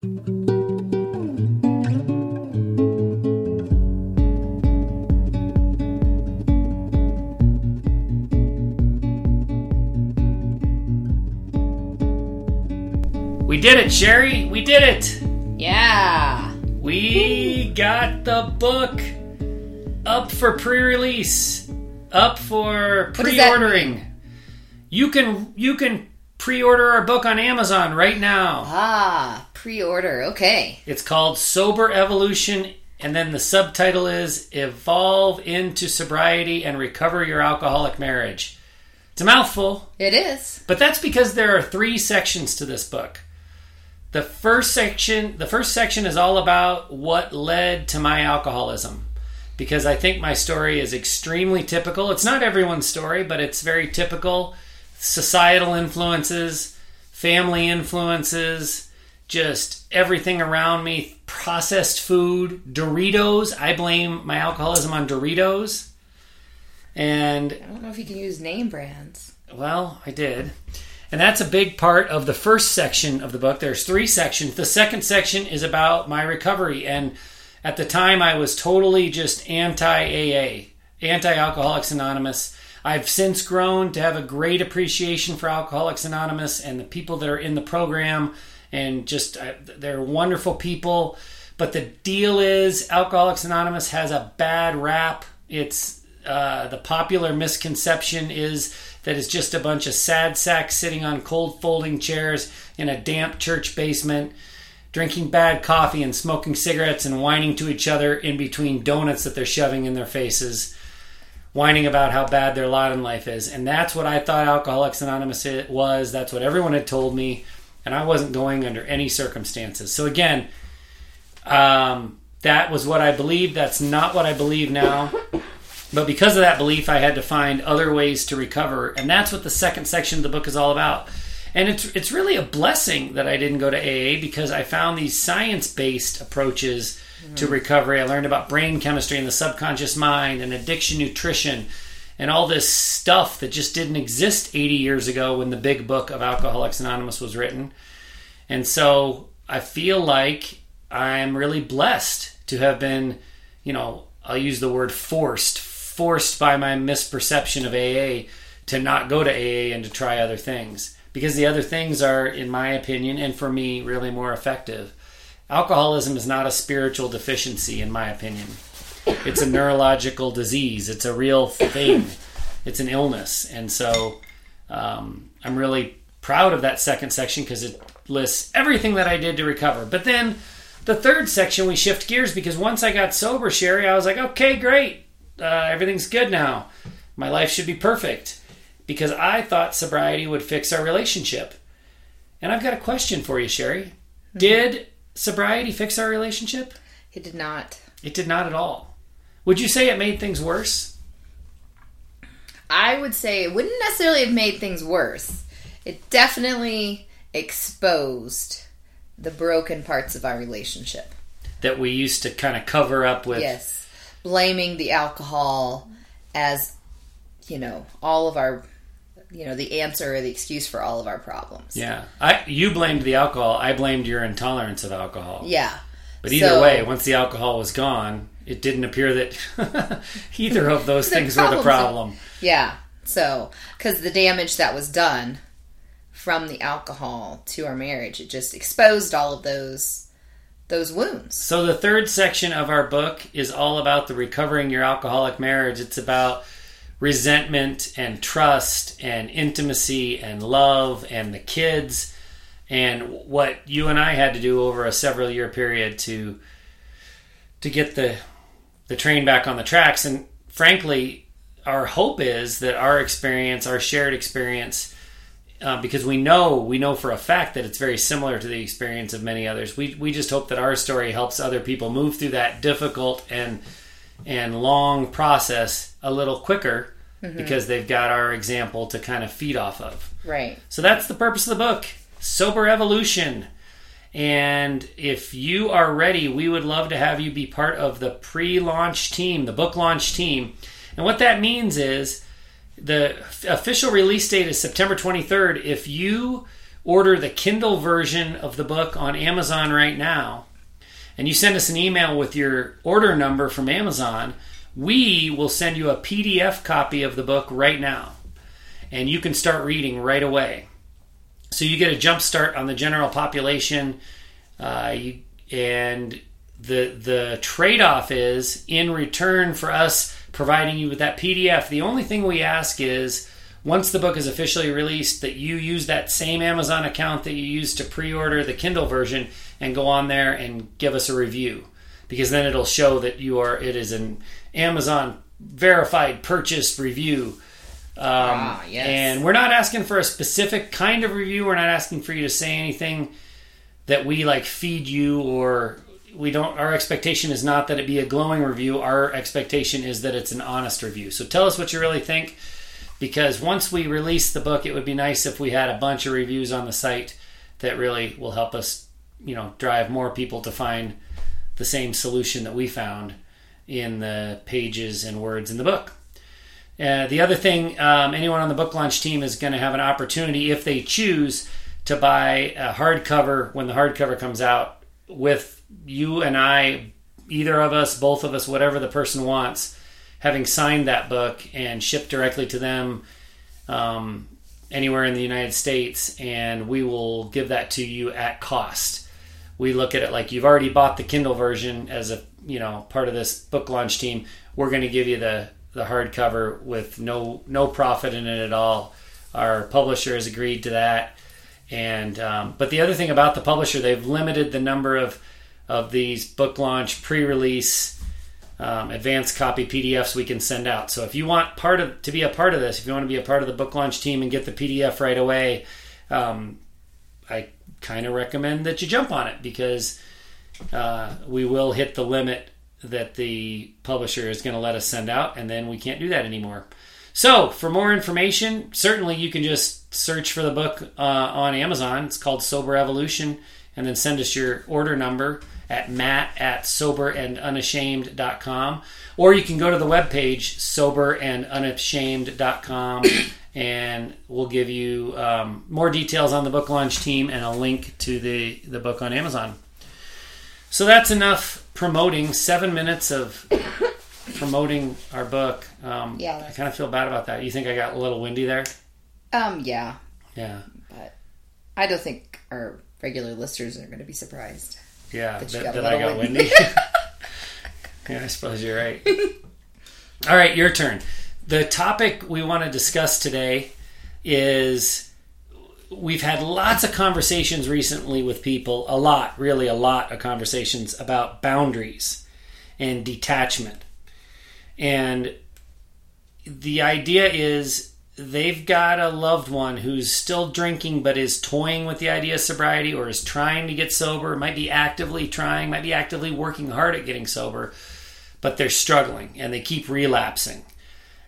We did it, Sherry. We did it. Yeah. We got the book up for pre-release, up for What does that pre-ordering. You can you can pre-order our book on Amazon right now. Ah, pre-order. Okay. It's called Sober Evolution, and then the subtitle is Evolve into Sobriety and Recover Your Alcoholic Marriage. It's a mouthful, It is. but that's because there are three sections to this book. The first section, the first section is all about what led to my alcoholism. Because I think my story is extremely typical. It's not everyone's story, but it's very typical. Societal influences, family influences, just everything around me, processed food, Doritos. I blame my alcoholism on Doritos. And I don't know if you can use name brands. well, I did. And that's a big part of the first section of the book. There's three sections. The second section is about my recovery. And at the time, I was totally just anti AA, anti Alcoholics Anonymous. I've since grown to have a great appreciation for Alcoholics Anonymous and the people that are in the program. And just, uh, they're wonderful people. But the deal is, Alcoholics Anonymous has a bad rap. It's uh, the popular misconception is that it's just a bunch of sad sacks sitting on cold folding chairs in a damp church basement, drinking bad coffee and smoking cigarettes and whining to each other in between donuts that they're shoving in their faces, whining about how bad their lot in life is. And that's what I thought Alcoholics Anonymous was. That's what everyone had told me, and I wasn't going under any circumstances. So again, um, that was what I believed. That's not what I believe now. But because of that belief, I had to find other ways to recover, and that's what the second section of the book is all about. And it's it's really a blessing that I didn't go to AA because I found these science based approaches to recovery. I learned about brain chemistry and the subconscious mind and addiction nutrition and all this stuff that just didn't exist 80 years ago when the big book of Alcoholics Anonymous was written. And so I feel like I'm really blessed to have been, you know, I'll use the word forced, forced by my misperception of AA to not go to AA and to try other things. Because the other things are, in my opinion, and for me, really more effective. Alcoholism is not a spiritual deficiency, in my opinion. It's a neurological disease. It's a real thing. It's an illness. And so um, I'm really proud of that second section because it lists everything that I did to recover. But then the third section, we shift gears because once I got sober, Sherry, I was like, okay, great. Uh, everything's good now. My life should be perfect because I thought sobriety would fix our relationship. And I've got a question for you, Sherry. Did sobriety fix our relationship? It did not. It did not at all. Would you say it made things worse? I would say it wouldn't necessarily have made things worse. It definitely exposed the broken parts of our relationship. That we used to kind of cover up with. Yes. Blaming the alcohol as, you know, all of our, you know, the answer or the excuse for all of our problems. Yeah. I you blamed the alcohol. I blamed your intolerance of alcohol. Yeah. But either So- way, once the alcohol was gone, it didn't appear that either of those things were the problem. Yeah. So, because the damage that was done from the alcohol to our marriage, it just exposed all of those those wounds. So the third section of our book is all about the recovering your alcoholic marriage. It's about resentment and trust and intimacy and love and the kids and what you and I had to do over a several year period to to get the the train back on the tracks and frankly our hope is that our experience our shared experience uh, because we know we know for a fact that it's very similar to the experience of many others. We we just hope that our story helps other people move through that difficult and and long process a little quicker because they've got our example to kind of feed off of. Right. So that's the purpose of the book, Sober Evolution. And if you are ready, we would love to have you be part of the pre-launch team, the book launch team. And what that means is the official release date is September 23rd. If you order the Kindle version of the book on Amazon right now, and you send us an email with your order number from Amazon, we will send you a PDF copy of the book right now. And you can start reading right away. So you get a jump start on the general population. Uh, you, and the the trade off is in return for us providing you with that PDF. The only thing we ask is once the book is officially released that you use that same Amazon account that you used to pre-order the Kindle version and go on there and give us a review because then it'll show that you are it is an Amazon verified purchased review. Um, Ah, yes. And we're not asking for a specific kind of review. We're not asking for you to say anything that we like feed you or we don't our expectation is not that it be a glowing review our expectation is that it's an honest review so tell us what you really think because once we release the book it would be nice if we had a bunch of reviews on the site that really will help us you know drive more people to find the same solution that we found in the pages and words in the book uh, the other thing, um, anyone on the book launch team is going to have an opportunity if they choose to buy a hardcover when the hardcover comes out with you and I, either of us, both of us, whatever the person wants, having signed that book and shipped directly to them um, anywhere in the United States, and we will give that to you at cost. We look at it like you've already bought the Kindle version as a you know part of this book launch team. We're going to give you the the hardcover with no no profit in it at all. Our publisher has agreed to that, and um, but the other thing about the publisher, they've limited the number of of these book launch pre-release um, advanced copy PDFs we can send out. So if you want part of to be a part of this, if you want to be a part of the book launch team and get the PDF right away, um, I kind of recommend that you jump on it because uh, we will hit the limit that the publisher is going to let us send out, and then we can't do that anymore. So, for more information, certainly you can just search for the book uh, on Amazon. It's called Sober Evolution, and then send us your order number at matt at soberandunashamed.com. Or you can go to the webpage soberandunashamed.com, and we'll give you um, more details on the book launch team and a link to the, the book on Amazon. So that's enough promoting. Seven minutes of promoting our book. Um, Yeah, I kind of feel bad about that. You think I got a little windy there? Um, yeah, Yeah, but I don't think our regular listeners are going to be surprised. yeah. That you That, got a that I little got windy. windy. yeah, I suppose you're right. All right, your turn. The topic we want to discuss today is we've had lots of conversations recently with people, a lot, really a lot of conversations about boundaries and detachment. And the idea is they've got a loved one who's still drinking but is toying with the idea of sobriety or is trying to get sober, might be actively trying, might be actively working hard at getting sober, but they're struggling and they keep relapsing.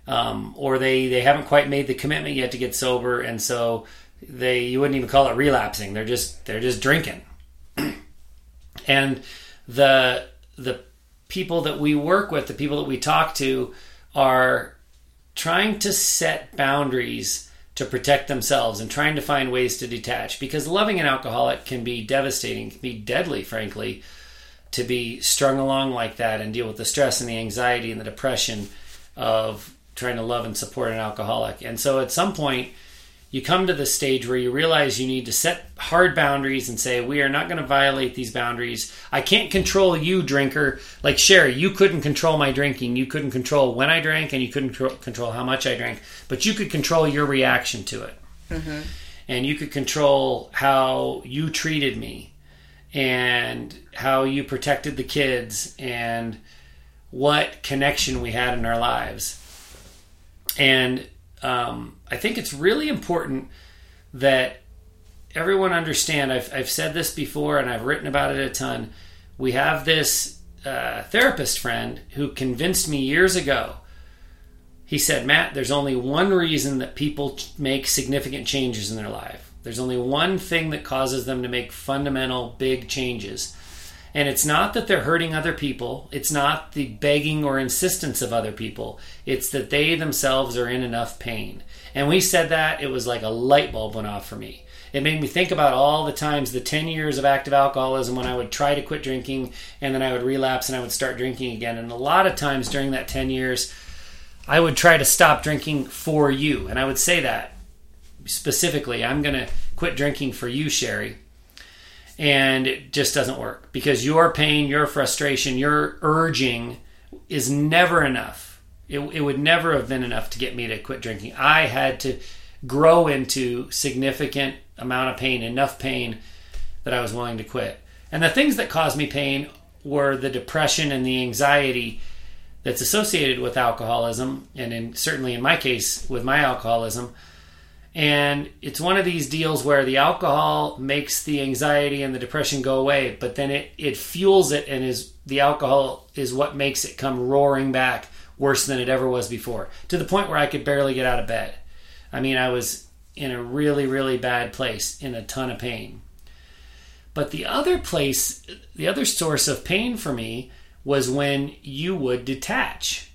Um, or they, they haven't quite made the commitment yet to get sober and so they you wouldn't even call it relapsing. They're just they're just drinking. And the the people that we work with the people that we talk to are trying to set boundaries to protect themselves and trying to find ways to detach because loving an alcoholic can be devastating can be deadly frankly to be strung along like that and deal with the stress and the anxiety and the depression of trying to love and support an alcoholic. And so at some point you come to the stage where you realize you need to set hard boundaries and say, we are not going to violate these boundaries. I can't control you, drinker. Like Sherry, you couldn't control my drinking. You couldn't control when I drank, and you couldn't tro- control how much I drank. But you could control your reaction to it. And you could control how you treated me and how you protected the kids and what connection we had in our lives. And um, I think it's really important that everyone understand. I've, I've said this before and I've written about it a ton. We have this uh, therapist friend who convinced me years ago. He said, Matt, there's only one reason that people make significant changes in their life. There's only one thing that causes them to make fundamental, big changes. And it's not that they're hurting other people. It's not the begging or insistence of other people. It's that they themselves are in enough pain. And we said that, it was like a light bulb went off for me. it made me think about all the times, the 10 years of active alcoholism when I would try to quit drinking and then I would relapse and I would start drinking again. And a lot of times during that 10 years, I would try to stop drinking for you. And I would say that specifically, I'm going to quit drinking for you, Sherry. And it just doesn't work because your pain, your frustration, your urging is never enough. It, it would never have been enough to get me to quit drinking. I had to grow into significant amount of pain, enough pain that I was willing to quit. And the things that caused me pain were the depression and the anxiety that's associated with alcoholism, and in, certainly in my case with my alcoholism. And it's one of these deals where the alcohol makes the anxiety and the depression go away, but then it, it fuels it and is the alcohol is what makes it come roaring back worse than it ever was before. To the point where I could barely get out of bed. I mean, I was in a really, really bad place, in a ton of pain. But the other place, the other source of pain for me was when you would detach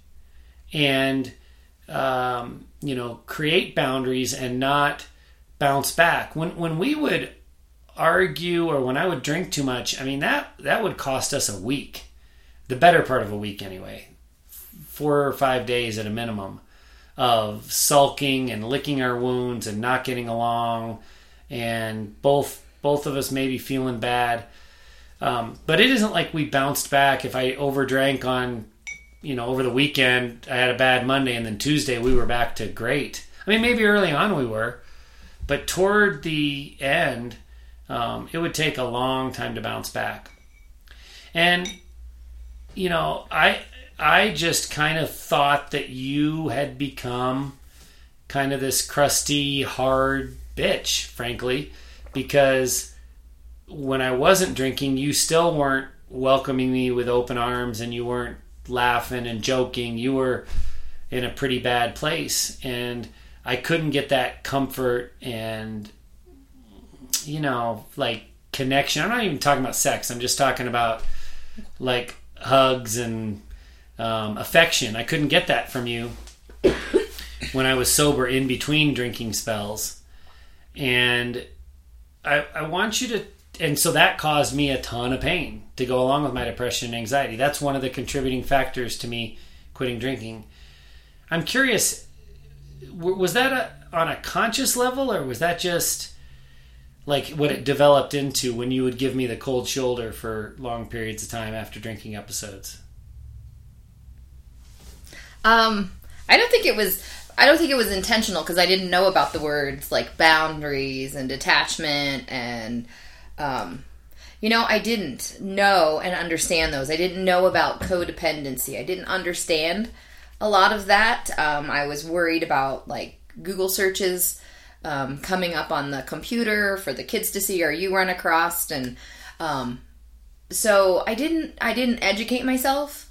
and, um, you know, create boundaries and not bounce back. When, when we would argue or when I would drink too much, I mean, that, that would cost us a week, the better part of a week anyway, four or five days at a minimum of sulking and licking our wounds and not getting along, and both both of us maybe feeling bad. Um, but it isn't like we bounced back. If I overdrank on, you know, over the weekend, I had a bad Monday, and then Tuesday we were back to great. I mean, maybe early on we were, but toward the end, um, it would take a long time to bounce back. And you know, I I just kind of thought that you had become kind of this crusty, hard bitch, frankly, because when I wasn't drinking, you still weren't welcoming me with open arms and you weren't laughing and joking. You were in a pretty bad place. And I couldn't get that comfort and, you know, like connection. I'm not even talking about sex, I'm just talking about like hugs and um, affection. I couldn't get that from you when I was sober in between drinking spells. And I, I want you to, and so that caused me a ton of pain to go along with my depression and anxiety. That's one of the contributing factors to me quitting drinking. I'm curious, was that a, on a conscious level or was that just like what it developed into when you would give me the cold shoulder for long periods of time after drinking episodes? Um, I don't think it was. I don't think it was intentional because I didn't know about the words like boundaries and detachment and, um, you know, I didn't know and understand those. I didn't know about codependency. I didn't understand a lot of that. Um, I was worried about like Google searches um, coming up on the computer for the kids to see or you run across, and um, so I didn't. I didn't educate myself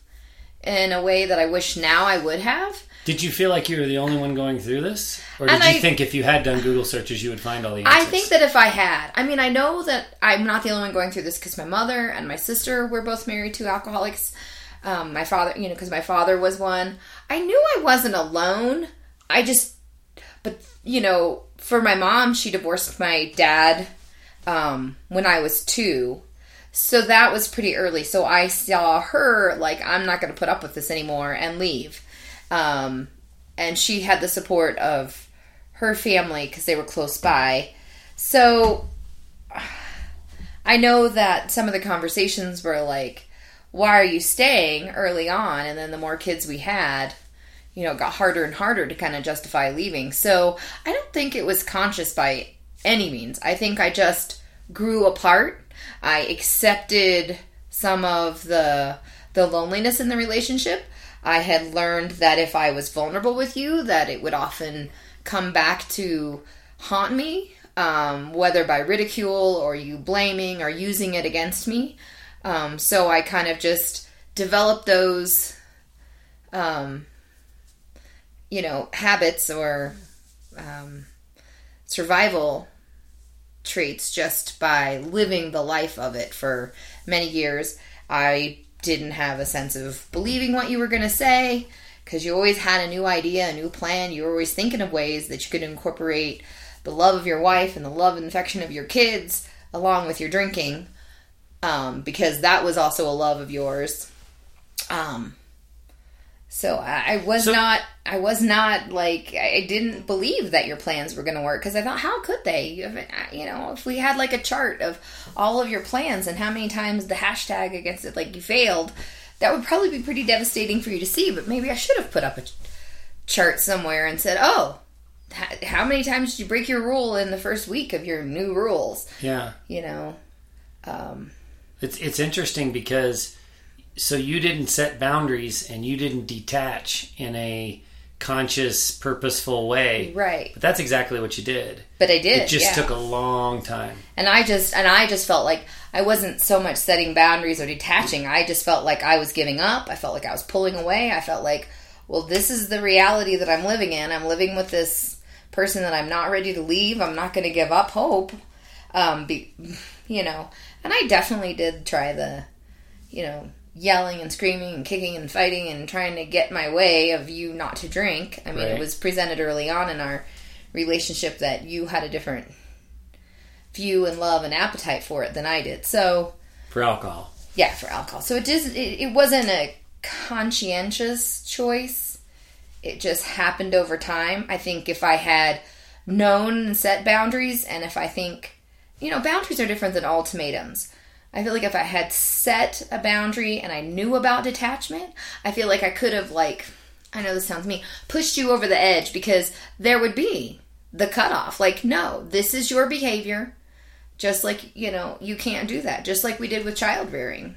in a way that I wish now I would have. Did you feel like you were the only one going through this? Or did And you I- think if you had done Google searches, you would find all the answers? I think that if I had, I mean, I know that I'm not the only one going through this because my mother and my sister were both married to alcoholics. Um, my father, you know, because my father was one. I knew I wasn't alone. I just, but you know, for my mom, she divorced my dad um, when I was two. So that was pretty early. So I saw her like, I'm not going to put up with this anymore and leave. Um, and she had the support of her family because they were close by. So I know that some of the conversations were like, why are you staying early on? And then the more kids we had, you know, it got harder and harder to kind of justify leaving. So I don't think it was conscious by any means. I think I just grew apart. I accepted some of the the loneliness in the relationship. I had learned that if I was vulnerable with you, that it would often come back to haunt me, um, whether by ridicule or you blaming or using it against me. Um, so I kind of just developed those, um, you know, habits or um, survival traits just by living the life of it for many years. I didn't have a sense of believing what you were going to say because you always had a new idea, a new plan. You were always thinking of ways that you could incorporate the love of your wife and the love and affection of your kids along with your drinking um, because that was also a love of yours um, so I, I was So- not i was not like i didn't believe that your plans were going to work because i thought how could they you know if we had like a chart of all of your plans and how many times the hashtag against it like you failed that would probably be pretty devastating for you to see but maybe i should have put up a ch- chart somewhere and said oh how many times did you break your rule in the first week of your new rules Yeah. you know um, It's it's interesting because so you didn't set boundaries and you didn't detach in a conscious, purposeful way. right But that's exactly what you did. but i did It just yeah. took a long time. and i just and i just felt like i wasn't so much setting boundaries or detaching i just felt like i was giving up i felt like i was pulling away i felt like well this is the reality that i'm living in i'm living with this person that i'm not ready to leave i'm not going to give up hope um be, you know and i definitely did try the you know yelling and screaming and kicking and fighting and trying to get my way of you not to drink i mean it was presented early on in our relationship that you had a different view and love and appetite for it than I did. So For alcohol. yeah, for alcohol. So it just it, it wasn't a conscientious choice. It just happened over time. I think if I had known and set boundaries, and if I think you know boundaries are different than ultimatums. I feel like if I had set a boundary and I knew about detachment, I feel like I could have like I know this sounds mean, pushed you over the edge because there would be the cutoff. Like, no, this is your behavior. Just like, you know, you can't do that. Just like we did with child rearing.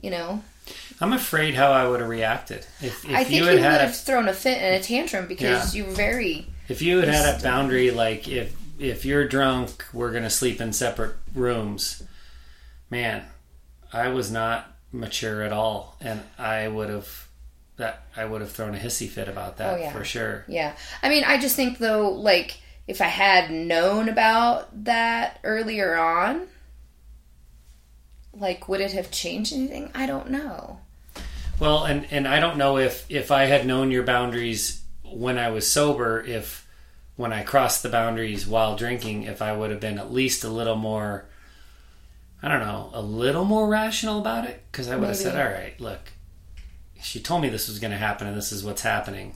You know? I'm afraid how I would have reacted if, if I think you you, would had a have thrown a fit and a tantrum because you were very If you had had a boundary like if if you're drunk, we're gonna sleep in separate rooms, man, I was not mature at all, and I would have that I would have thrown a hissy fit about that Oh, yeah. for sure. Yeah. I mean, I just think though, like, if I had known about that earlier on, like, would it have changed anything? I don't know. Well, and and I don't know if if I had known your boundaries when I was sober, if when I crossed the boundaries while drinking, if I would have been at least a little more. I don't know, a little more rational about it because I would have said, "All right, look, she told me this was going to happen, and this is what's happening."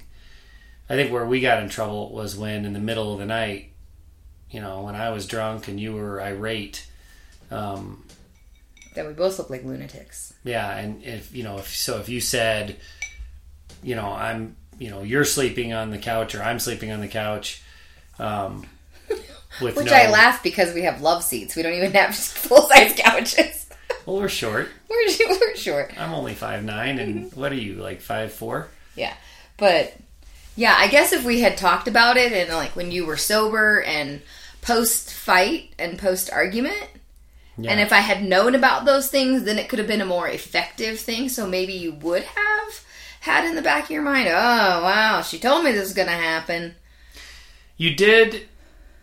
I think where we got in trouble was when, in the middle of the night, you know, when I was drunk and you were irate. Um, That we both look like lunatics. yeah, and if you know, if so, if you said, you know, I'm, you know, you're sleeping on the couch or I'm sleeping on the couch, um, Which no, I laugh because we have love seats. We don't even have full size couches. Well, we're short. we're, we're short. I'm only five nine, and mm-hmm. what are you like five four? Yeah. But yeah, I guess if we had talked about it and like when you were sober and post fight and post argument, Yeah. and if I had known about those things, then it could have been a more effective thing. So maybe you would have had in the back of your mind, oh, wow, she told me this was going to happen. you did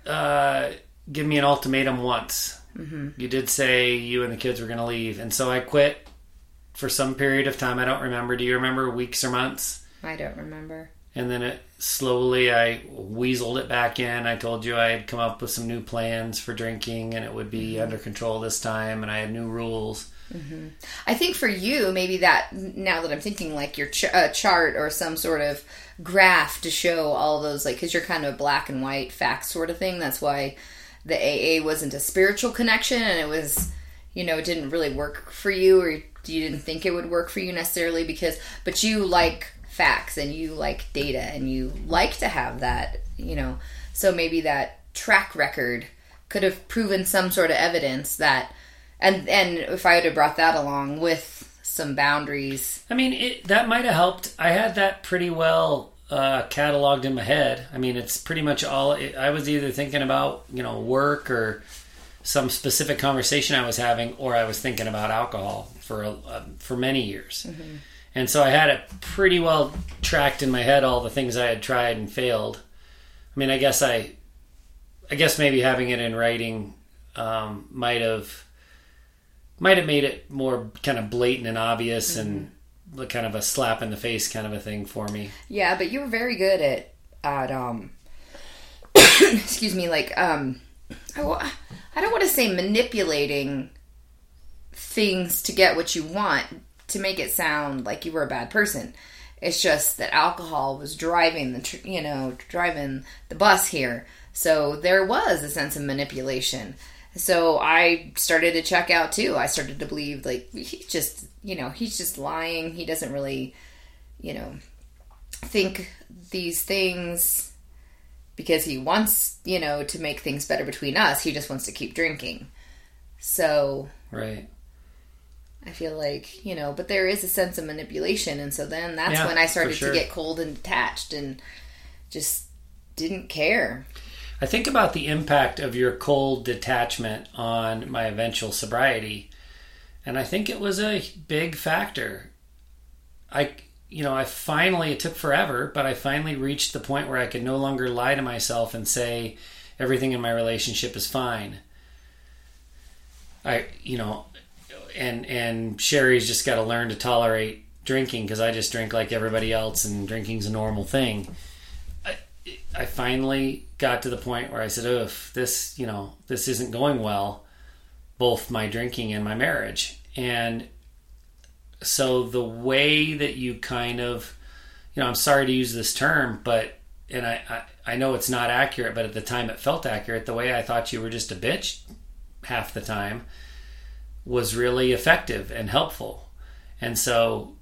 uh, give me an ultimatum once. Mm-hmm. You did say you and the kids were going to leave, and so I quit for some period of time. I don't remember. Do you remember weeks or months? I don't remember. and then it slowly I weaseled it back in. I told you I had come up with some new plans for drinking and it would be under control this time and I had new rules. I think for you, maybe that now that I'm thinking, like your ch- uh, chart or some sort of graph to show all those, like, because you're kind of a black and white fact sort of thing. That's why the AA wasn't a spiritual connection, and it was, you know, it didn't really work for you, or you didn't think it would work for you necessarily because, but you like facts and you like data and you like to have that, you know. So maybe that track record could have proven some sort of evidence that and and if I would have brought that along with some boundaries, I mean, it, that might have helped. I had that pretty well uh, cataloged in my head. I mean, it's pretty much all it, I was either thinking about, you know, work or some specific conversation I was having, or I was thinking about alcohol for uh, for many years. And so I had it pretty well tracked in my head all the things I had tried and failed. I mean, I guess I, I guess maybe having it in writing um, might have might have made it more kind of blatant and obvious and kind of a slap in the face kind of a thing for me. yeah. But you were very good at at um excuse me, like um, I, wa- I don't want to say manipulating things to get what you want to make it sound like you were a bad person. It's just that alcohol was driving the tr- you know driving the bus here, so there was a sense of manipulation. So I started to check out too. I started to believe like he just you know he's just lying. He doesn't really you know think these things because he wants, you know, to make things better between us. He just wants to keep drinking. So Right. I feel like, you know, but there is a sense of manipulation. And so then that's Yeah, when I started sure. to get cold and detached and just didn't care. I think about the impact of your cold detachment on my eventual sobriety, and I think it was a big factor. I, you know, I finally, it took forever, but I finally reached the point where I could no longer lie to myself and say everything in my relationship is fine. I, you know, and and Sherry's just got to learn to tolerate drinking because I just drink like everybody else, and drinking's a normal thing. I, finally got to the point where I said, "Oh, this, you know, this isn't going well, both my drinking and my marriage." And so the way that you kind of, you know, I'm sorry to use this term, but and I, I I know it's not accurate, but at the time it felt accurate. The way I thought you were just a bitch half the time was really effective and helpful. And so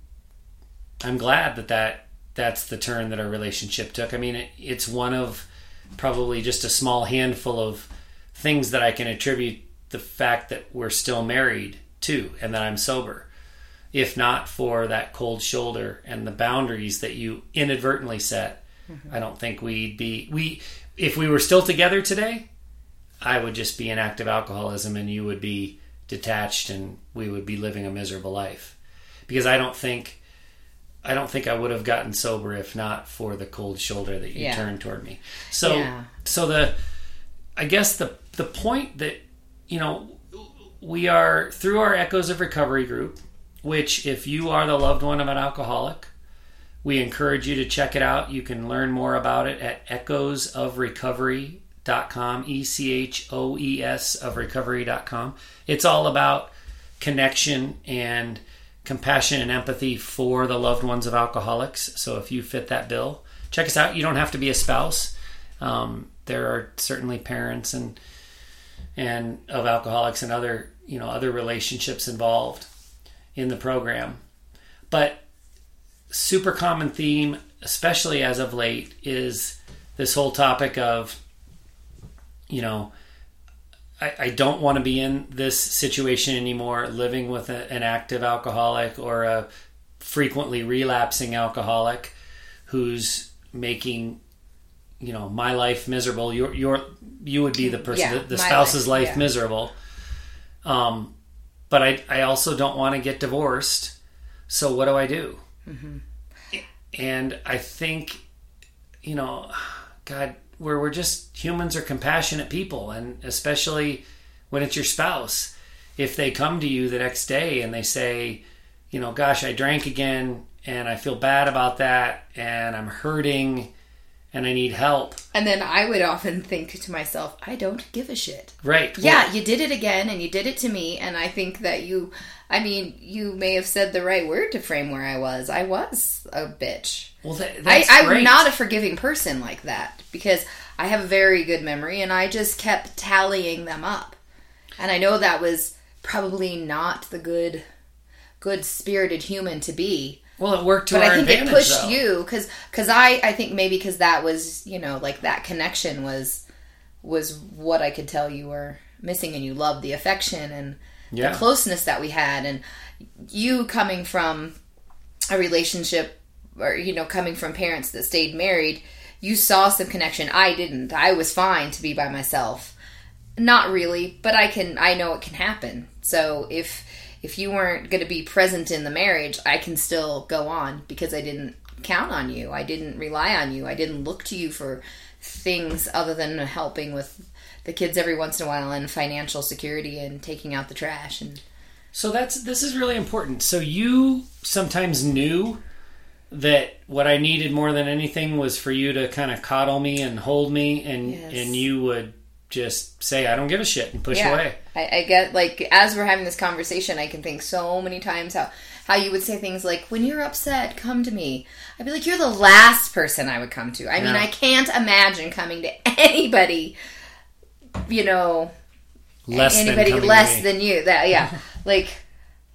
I'm glad that, that that's the turn that our relationship took. I mean, it, it's one of probably just a small handful of things that I can attribute the fact that we're still married to and that I'm sober. If not for that cold shoulder and the boundaries that you inadvertently set, mm-hmm. I don't think we'd be we if we were still together today, I would just be in active alcoholism and you would be detached and we would be living a miserable life. Because I don't think I don't think I would have gotten sober if not for the cold shoulder that you Yeah. turned toward me. So Yeah. so the I guess the the point that you know we are through our Echoes of Recovery group, which if you are the loved one of an alcoholic, we encourage you to check it out. You can learn more about it at echoesofrecovery.com, E C H O E S of recovery.com. It's all about connection and compassion and empathy for the loved ones of alcoholics. So if you fit that bill, check us out. You don't have to be a spouse. Um, there are certainly parents and and of alcoholics and other you know other relationships involved in the program. But super common theme, especially as of late, is this whole topic of, you know, I, I don't want to be in this situation anymore, living with a, an active alcoholic or a frequently relapsing alcoholic who's making, you know, my life miserable. Your your you would be the person, Yeah, the, the spouse's life, life, yeah. miserable. Um, but I I also don't want to get divorced. So what do I do? And I think, you know, God, where we're just humans are compassionate people, and especially when it's your spouse, if they come to you the next day and they say, you know, gosh, I drank again and I feel bad about that and I'm hurting and I need help. And then I would often think to myself, I don't give a shit. Right. Yeah, you did it again and you did it to me. And I think that you, I mean, you may have said the right word to frame where I was. I was a bitch. Well, that, I, I'm great. not a forgiving person like that because I have a very good memory and I just kept tallying them up. And I know that was probably not the good, good spirited human to be. Well, it worked to But our I think advantage. it pushed though. you because because I I think maybe because that was you know like that connection was was what I could tell you were missing and you loved the affection and Yeah. the closeness that we had and you coming from a relationship or you know coming from parents that stayed married you saw some connection i didn't i was fine to be by myself not really but i can i know it can happen so if if you weren't going to be present in the marriage i can still go on because i didn't count on you i didn't rely on you i didn't look to you for things other than helping with the kids every once in a while and financial security and taking out the trash and So that's this is really important. So you sometimes knew that what I needed more than anything was for you to kind of coddle me and hold me, and Yes. and you would just say, "I don't give a shit," and push away. I, I get like as we're having this conversation, I can think so many times how how you would say things like, "When you're upset, come to me." I'd be like, "You're the last person I would come to." I mean, I can't imagine coming to anybody, you know, Less anybody than less than you. That yeah, like.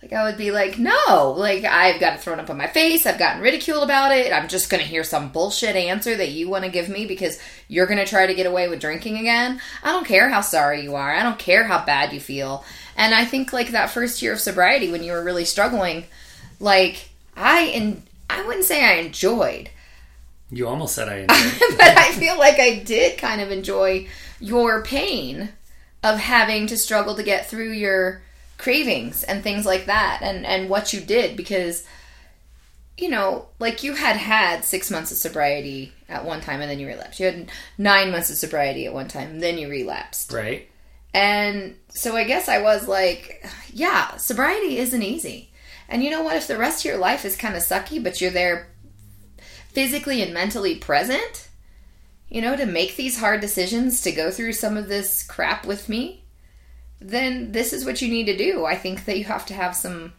Like I would be like, no, like I've got it thrown up on my face. I've gotten ridiculed about it. I'm just gonna hear some bullshit answer that you want to give me because you're gonna try to get away with drinking again. I don't care how sorry you are. I don't care how bad you feel. And I think like that first year of sobriety when you were really struggling, like I and I wouldn't say I enjoyed, You almost said I enjoyed. but I feel like I did kind of enjoy your pain of having to struggle to get through your cravings and things like that and and what you did because you know like you had had 6 months of sobriety at one time and then you relapsed you had 9 months of sobriety at one time and then you relapsed right? and so I guess I was like, yeah, sobriety isn't easy. And you know what? If the rest of your life is kind of sucky, but you're there physically and mentally present, you know, to make these hard decisions, to go through some of this crap with me, then this is what you need to do. I think that you have to have some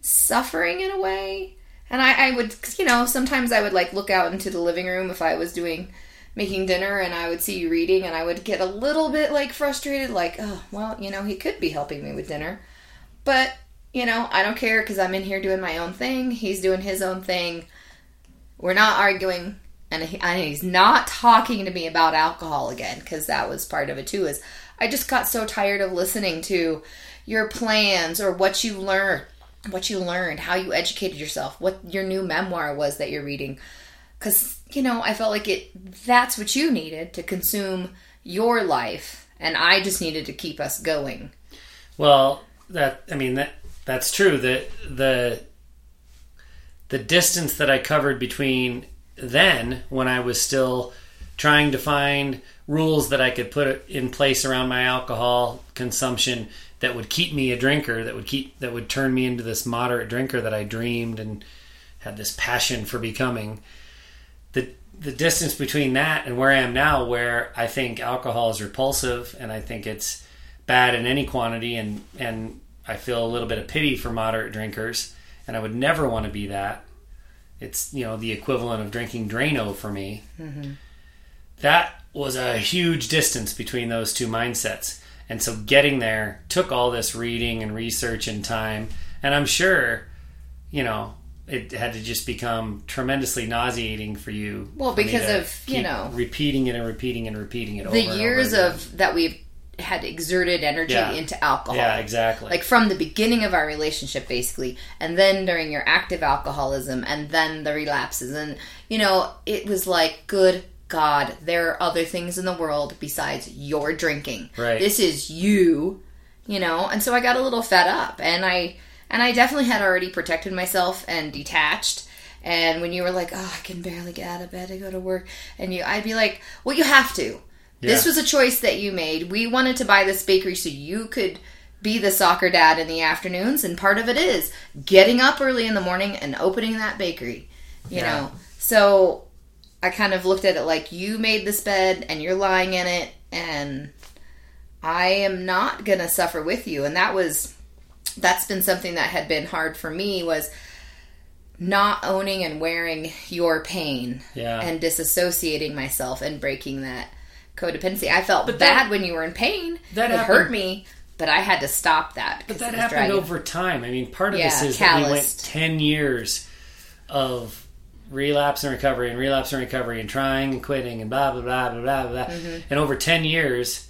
suffering in a way. And I, I would, you know, sometimes I would like look out into the living room if I was doing making dinner and I would see you reading and I would get a little bit like frustrated, like, oh, well, you know, he could be helping me with dinner. But, you know, I don't care because I'm in here doing my own thing. He's doing his own thing. We're not arguing. And, he, and he's not talking to me about alcohol again because that was part of it too. Is I just got so tired of listening to your plans or what you learned, what you learned, how you educated yourself, what your new memoir was that you're reading because you know i felt like it that's what you needed to consume your life and i just needed to keep us going Well, that I mean that that's true. That the the distance that I covered between then when I was still trying to find rules that I could put in place around my alcohol consumption that would keep me a drinker, that would keep that would turn me into this moderate drinker that I dreamed and had this passion for becoming. The the distance between that and where I am now where I think alcohol is repulsive and I think it's bad in any quantity and and I feel a little bit of pity for moderate drinkers and I would never want to be that. It's you know the equivalent of drinking Drano for me. Mm-hmm. That was a huge distance between those two mindsets, and so getting there took all this reading and research and time. And I'm sure, you know, it had to just become tremendously nauseating for you. Well, for because of, you know, repeating it and repeating and repeating it. the over and over years of that we've had exerted energy Yeah. into alcohol yeah, exactly. like from the beginning of our relationship basically and then during your active alcoholism and then the relapses and you know it was like good god there are other things in the world besides your drinking Right. this is you you know and so i got a little fed up and i and i definitely had already protected myself and detached and when you were like oh i can barely get out of bed to go to work and you i'd be like well you have to this was a choice that you made. We wanted to buy this bakery so you could be the soccer dad in the afternoons, and part of it is getting up early in the morning and opening that bakery. You Yeah. know, so I kind of looked at it like you made this bed and you're lying in it, and I am not gonna suffer with you. And that was that's been something that had been hard for me was not owning and wearing your pain Yeah. and disassociating myself and breaking that codependency. I felt But bad that- when you were in pain. that it happened- hurt me, but I had to stop that. But that happened dragging. over time. I mean, part of Yeah, this is that we went 10 years of relapse and recovery and relapse and recovery and trying and quitting and blah, blah, blah, blah, blah, blah. Mm-hmm. And over 10 years,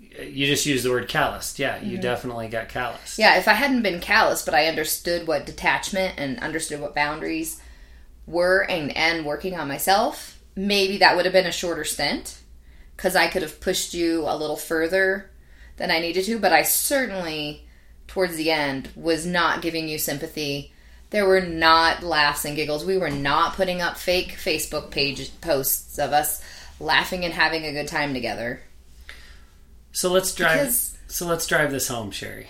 you just used the word calloused. Yeah, you definitely got calloused. Mm-hmm. Yeah, if I hadn't been callous, but I understood what detachment and understood what boundaries were and, and working on myself, maybe that would have been a shorter stint because I could have pushed you a little further than I needed to. But I certainly, towards the end, was not giving you sympathy. There were not laughs and giggles. We were not putting up fake Facebook page posts of us laughing and having a good time together. So let's drive. Because- So let's drive this home, Sherry.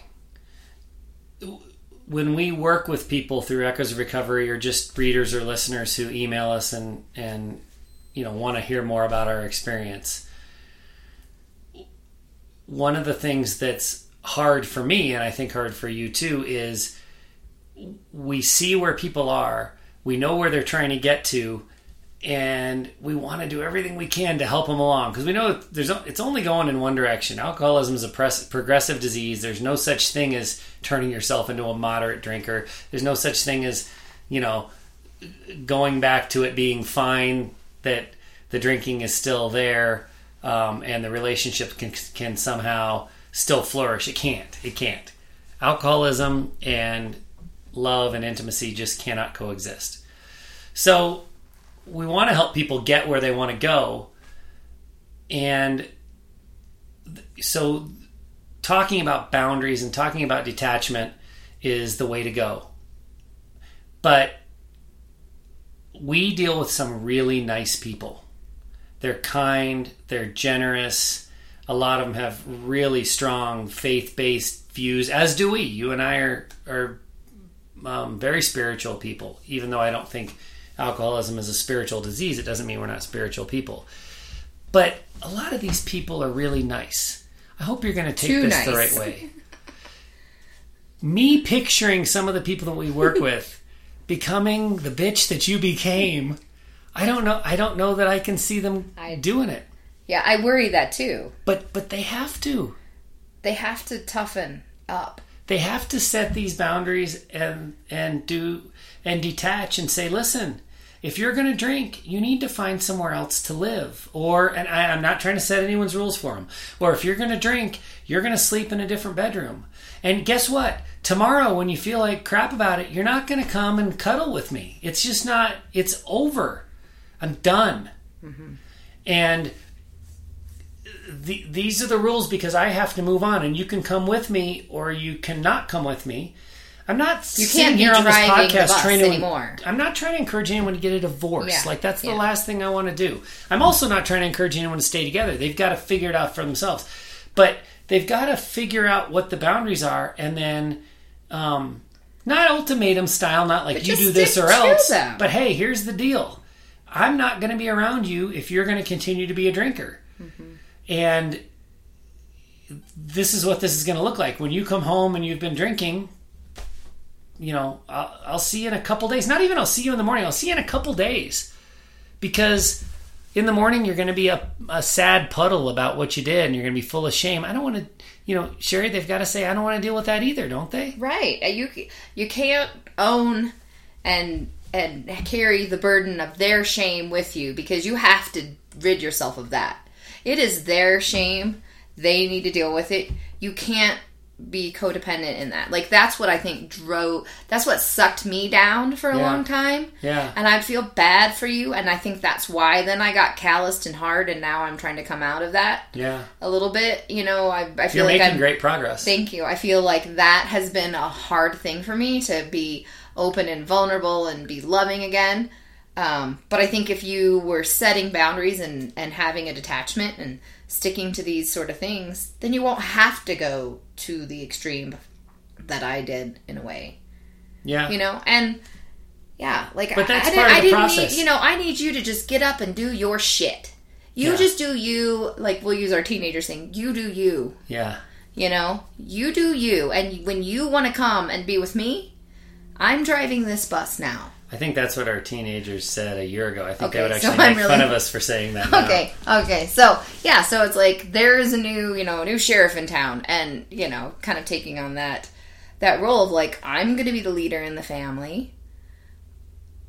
when we work with people through Echoes of Recovery, or just readers or listeners who email us and and you know want to hear more about our experience, one of the things that's hard for me, and I think hard for you too, is we see where people are, we know where they're trying to get to, and we want to do everything we can to help them along because we know there's it's only going in one direction. Alcoholism is a progressive disease. There's no such thing as turning yourself into a moderate drinker. There's no such thing as you know going back to it being fine. That the drinking is still there um, and the relationship can can somehow still flourish. It can't. It can't. Alcoholism and love and intimacy just cannot coexist. So we want to help people get where they want to go. And so talking about boundaries and talking about detachment is the way to go. But we deal with some really nice people. They're kind, they're generous. A lot of them have really strong faith based views, as do we. You and I are, are um, very spiritual people, even though I don't think alcoholism is a spiritual disease, it doesn't mean we're not spiritual people. But a lot of these people are really nice. I hope you're going to take Too this nice. the right way. Me picturing some of the people that we work with becoming the bitch that you became, I don't know. I don't know that I can see them I- doing it. Yeah, I worry that too. But but they have to. They have to toughen up. They have to set these boundaries and and do and detach and say listen if you're going to drink you need to find somewhere else to live. Or and I, i'm not trying to set anyone's rules for them or if you're going to drink you're going to sleep in a different bedroom. And guess what? Tomorrow when you feel like crap about it you're not going to come and cuddle with me. It's just not it's over. I'm done. Mm-hmm. And the, these are the rules because I have to move on, and you can come with me or you cannot come with me. I'm not You can't here on this podcast trying to. anymore. I'm not trying to encourage anyone to get a divorce. Yeah, Like that's the yeah. last thing I want to do. I'm also not trying to encourage anyone to stay together. They've got to figure it out for themselves, but they've got to figure out what the boundaries are, and then. Um, not ultimatum style, not like But you do this or else. them. But hey, here's the deal. I'm not going to be around you if you're going to continue to be a drinker. And this is what this is going to look like when you come home and you've been drinking. You know, I'll, I'll see you in a couple days. Not even I'll see you in the morning. I'll see you in a couple days because in the morning you're going to be a, a sad puddle about what you did and you're going to be full of shame. I don't want to, you know, Sherry. They've got to say I don't want to deal with that either, don't they? Right. Uh, You you can't own and and carry the burden of their shame with you because you have to rid yourself of that. It is their shame. They need to deal with it. You can't be codependent in that. Like that's what I think drove that's what sucked me down for a Yeah. long time. Yeah. And I'd feel bad for you and I think that's why then I got calloused and hard and now I'm trying to come out of that Yeah. a little bit. You know, I I feel You're like making I'm great progress. Thank you. I feel like that has been a hard thing for me to be open and vulnerable and be loving again. Um, but I think if you were setting boundaries and, and having a detachment and sticking to these sort of things, then you won't have to go to the extreme that I did in a way, yeah. you know? And yeah, like But that's I, I, part didn't, of I the didn't process. need, you know, I need you to just get up and do your shit. You Yeah. just do you, like we'll use our teenagers thing. You do you. yeah. You know, you do you. And when you want to come and be with me, I'm driving this bus now. I think that's what our teenagers said a year ago. I think Okay, they would actually I'm make fun of us for saying that. Now. Okay, okay. So, yeah, so it's like there's a new, you know, a new sheriff in town and, you know, kind of taking on that that role of like I'm going to be the leader in the family.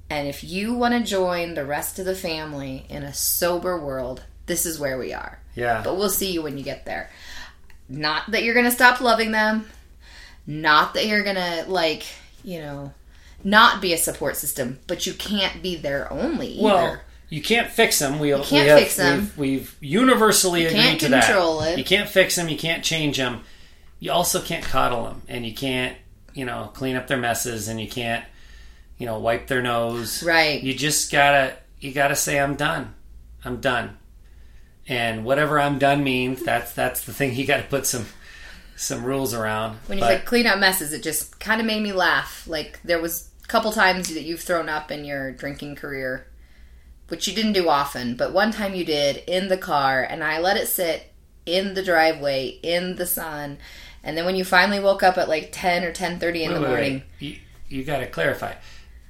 And if you want to join the rest of the family in a sober world, this is where we are. Yeah. But we'll see you when you get there. Not that you're going to stop loving them. Not that you're going to, like, you know, not be a support system, but you can't be there only either. Well, you can't fix them. We, can't we have, fix them. We've, we've universally agreed can't to control that. it. You can't fix them. You can't change them. You also can't coddle them, and you can't, you know, clean up their messes, and you can't, you know, wipe their nose. Right. You just gotta, you gotta say, "I'm done. I'm done." And whatever "I'm done" means, that's that's the thing. You got to put some some rules around. When you but- said clean up messes, it just kind of made me laugh. Like there was couple times that you've thrown up in your drinking career, which you didn't do often, but one time you did in the car, and I let it sit in the driveway in the sun. And then when you finally woke up at like ten or ten thirty in Wait, the morning, wait. You, you got to clarify.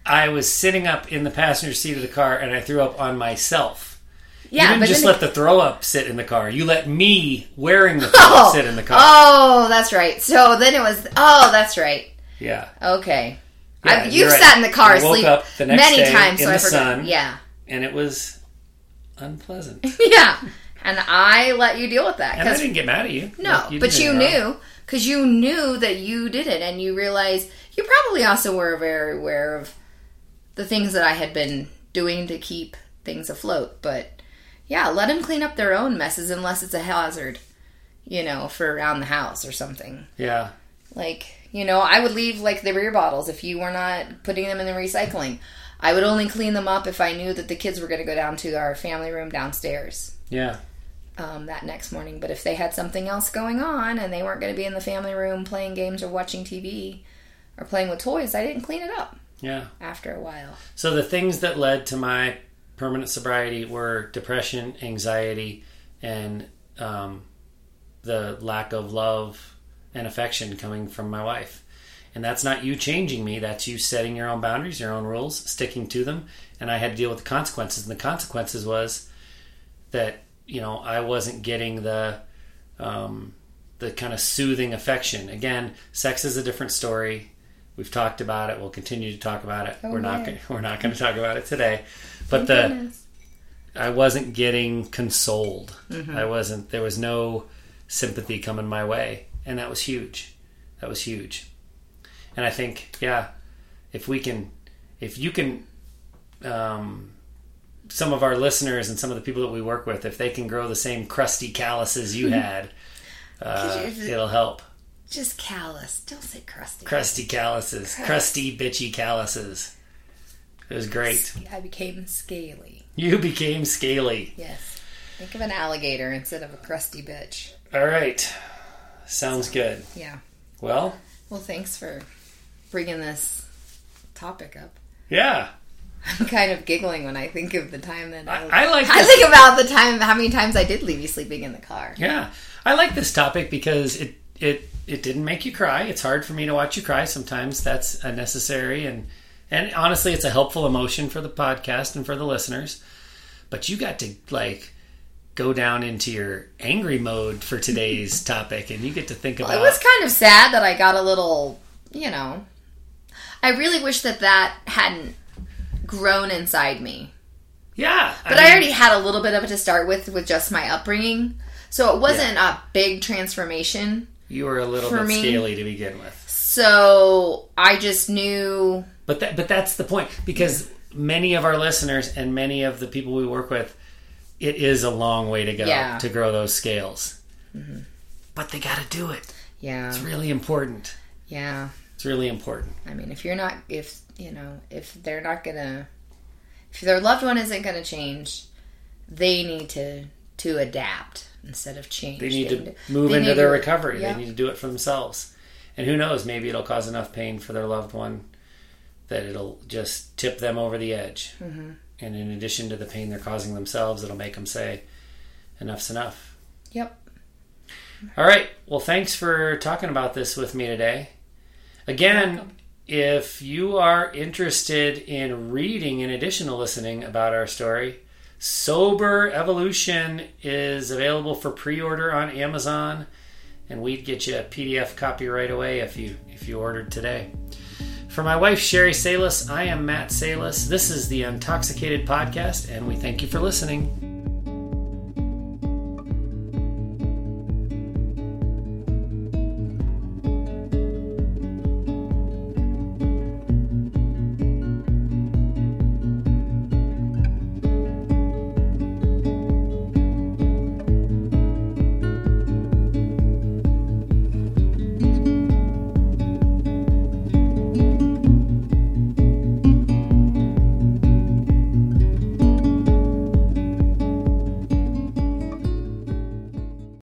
I was sitting up in the passenger seat of the car and I threw up on myself. yeah, you didn't just let the throw up sit in the car. You let me wearing the throw Oh, up sit in the car. Oh, that's right. So then it was. Oh, that's right. Yeah. Okay. Yeah, I, you've right. sat in the car I asleep up the next many times, so I forgot. sun. Yeah, And it was unpleasant. yeah. And I let you deal with that And I didn't get mad at you. no, Like, but you knew because you knew that you did it, and you realized you probably also were very aware of the things that I had been doing to keep things afloat. But yeah, let them clean up their own messes unless it's a hazard, you know, for around the house or something. Yeah. Like, you know, I would leave like the beer bottles if you were not putting them in the recycling. I would only clean them up if I knew that the kids were going to go down to our family room downstairs Yeah. um, that next morning. But if they had something else going on and they weren't going to be in the family room playing games or watching TV or playing with toys, I didn't clean it up Yeah. after a while. So the things that led to my permanent sobriety were depression, anxiety, and um, the lack of love and affection coming from my wife. And that's not you changing me. That's you setting your own boundaries, your own rules, sticking to them. And I had to deal with the consequences. And the consequences was that you know I wasn't getting the um, the kind of soothing affection. Again, sex is a different story. We've talked about it. We'll continue to talk about it. Oh, we're not. Gonna, we're not going to talk about it today. But Thank the goodness. I wasn't getting consoled. Mm-hmm. I wasn't. There was no sympathy coming my way, and that was huge. That was huge. And I think, yeah, if we can, if you can, um, some of our listeners and some of the people that we work with, if they can grow the same crusty calluses you had, uh, you- it'll help. just callous. Don't say crusty. Crusty calluses, crusty bitchy calluses. It was great. I became scaly. You became scaly. Yes. Think of an alligator instead of a crusty bitch. All right. Sounds good. Yeah. Well, Well, thanks for bringing this topic up. yeah. I'm kind of giggling when I think of the time that I, I, I like I think about the time, how many times I did leave you sleeping in the car. Yeah, I like this topic because it it it didn't make you cry. It's hard for me to watch you cry sometimes. That's unnecessary and and honestly, it's a helpful emotion for the podcast and for the listeners. But you got to like go down into your angry mode for today's topic, and you get to think Well, about. it was kind of sad that I got a little, you know. I really wish that that hadn't grown inside me. yeah, But I, already had a little bit of it to start with, with just my upbringing. So it wasn't a big transformation. you were a little bit me- scaly to begin with. So I just knew But that, but that's the point because many of our listeners and many of the people we work with, it is a long way to go Yeah. to grow those scales. But they got to do it. Yeah. It's really important. Yeah. It's really important. I mean, if you're not, if, you know, if they're not gonna, if their loved one isn't gonna change, they need to, to adapt instead of change. They need to They move into their to- recovery. yeah. They need to do it for themselves. And who knows, maybe it'll cause enough pain for their loved one that it'll just tip them over the edge. Mm-hmm. And in addition to the pain they're causing themselves, it'll make them say, enough's enough. Yep. All right. Well, thanks for talking about this with me today. Again, if you are interested in reading in addition to listening about our story, Sober Evolution is available for pre-order on Amazon, and we'd get you a PDF copy right away if you if you ordered today. For my wife Sherry Salis, I am Matt Salis. This is the Intoxicated Podcast, and we thank you for listening.